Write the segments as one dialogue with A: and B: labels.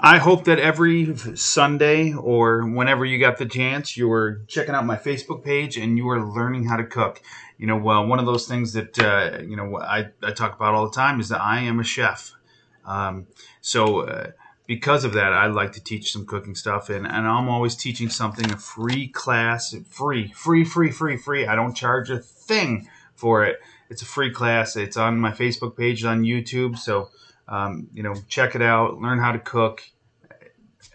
A: I hope that every Sunday or whenever you got the chance, you were checking out my Facebook page and you were learning how to cook. You know, well, one of those things that uh, you know I, I talk about all the time is that I am a chef. Um, so uh, because of that, I like to teach some cooking stuff, and, and I'm always teaching something a free class, free, free, free, free, free. I don't charge a thing for it. It's a free class. It's on my Facebook page, on YouTube. So um, you know, check it out. Learn how to cook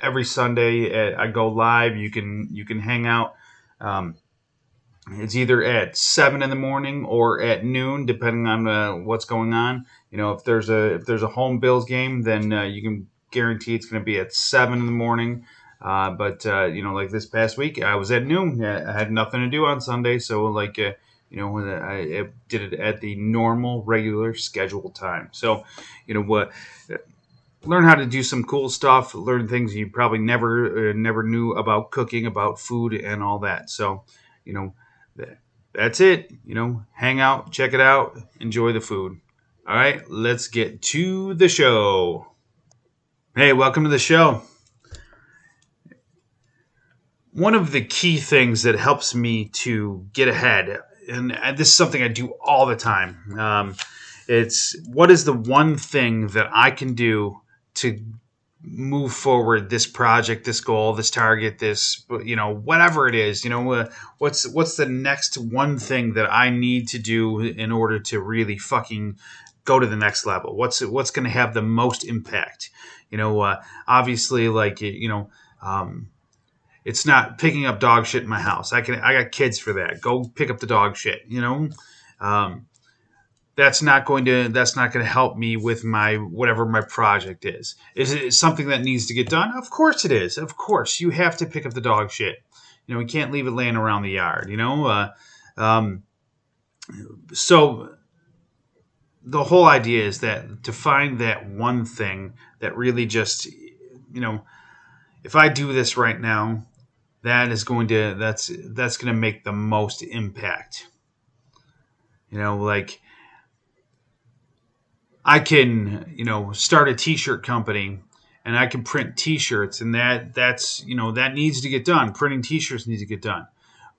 A: every Sunday at, I go live. You can you can hang out. Um, it's either at seven in the morning or at noon, depending on uh, what's going on. You know, if there's a if there's a home Bills game, then uh, you can guarantee it's going to be at seven in the morning. Uh, but uh, you know, like this past week, I was at noon. I had nothing to do on Sunday, so like uh, you know, I, did it at the normal, regular scheduled time. So, you know what learn how to do some cool stuff, learn things you probably never uh, never knew about cooking, about food, and all that. So, you know, that's it. You know, hang out, check it out, enjoy the food. All right, let's get to the show. Hey, welcome to the show. One of the key things that helps me to get ahead, and this is something I do all the time. Um, it's what is the one thing that I can do to move forward this project this goal this target this you know whatever it is you know uh, what's what's the next one thing that i need to do in order to really fucking go to the next level? What's what's going to have the most impact? You know uh, obviously like you know um, it's not picking up dog shit in my house. I can i got kids for that. Go pick up the dog shit you know? Um, that's not going to that's not going to help me with my whatever my project is. Is it something that needs to get done? Of course it is. Of course you have to pick up the dog shit. You know we can't leave it laying around the yard. You know, uh, um, so the whole idea is that to find that one thing that really just you know if I do this right now, that is going to that's that's going to make the most impact. You know, like I can, you know, start a t-shirt company and I can print t-shirts and that that's, you know, that needs to get done. Printing t-shirts needs to get done.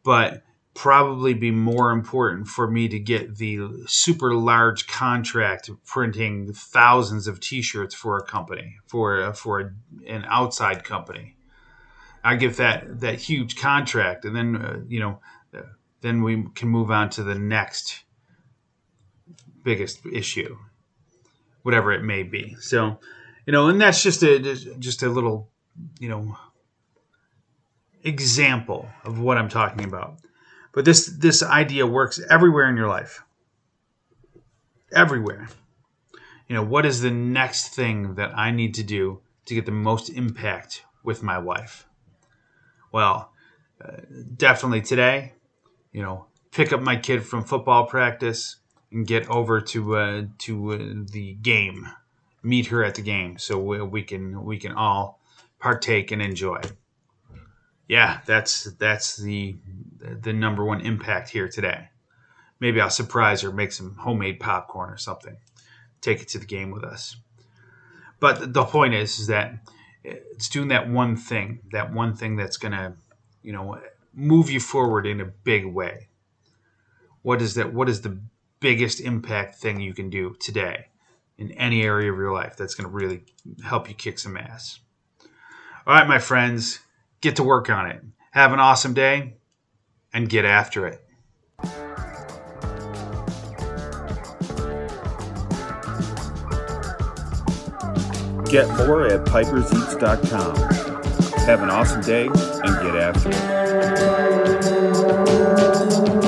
A: But probably be more important for me to get the super large contract printing thousands of t-shirts for a company, for for a, an outside company. I get that that huge contract and then uh, you know then we can move on to the next biggest issue whatever it may be. So, you know, and that's just a just a little, you know, example of what I'm talking about. But this this idea works everywhere in your life. Everywhere. You know, what is the next thing that I need to do to get the most impact with my wife? Well, uh, definitely today, you know, pick up my kid from football practice, and get over to uh, to uh, the game, meet her at the game, so we, we can we can all partake and enjoy. Yeah, that's that's the the number one impact here today. Maybe I'll surprise her, make some homemade popcorn or something, take it to the game with us. But the point is, is that it's doing that one thing, that one thing that's gonna, you know, move you forward in a big way. What is that? What is the biggest impact thing you can do today in any area of your life that's going to really help you kick some ass. All right, my friends, get to work on it. Have an awesome day and get after it.
B: Get more at piperseats.com. Have an awesome day and get after it.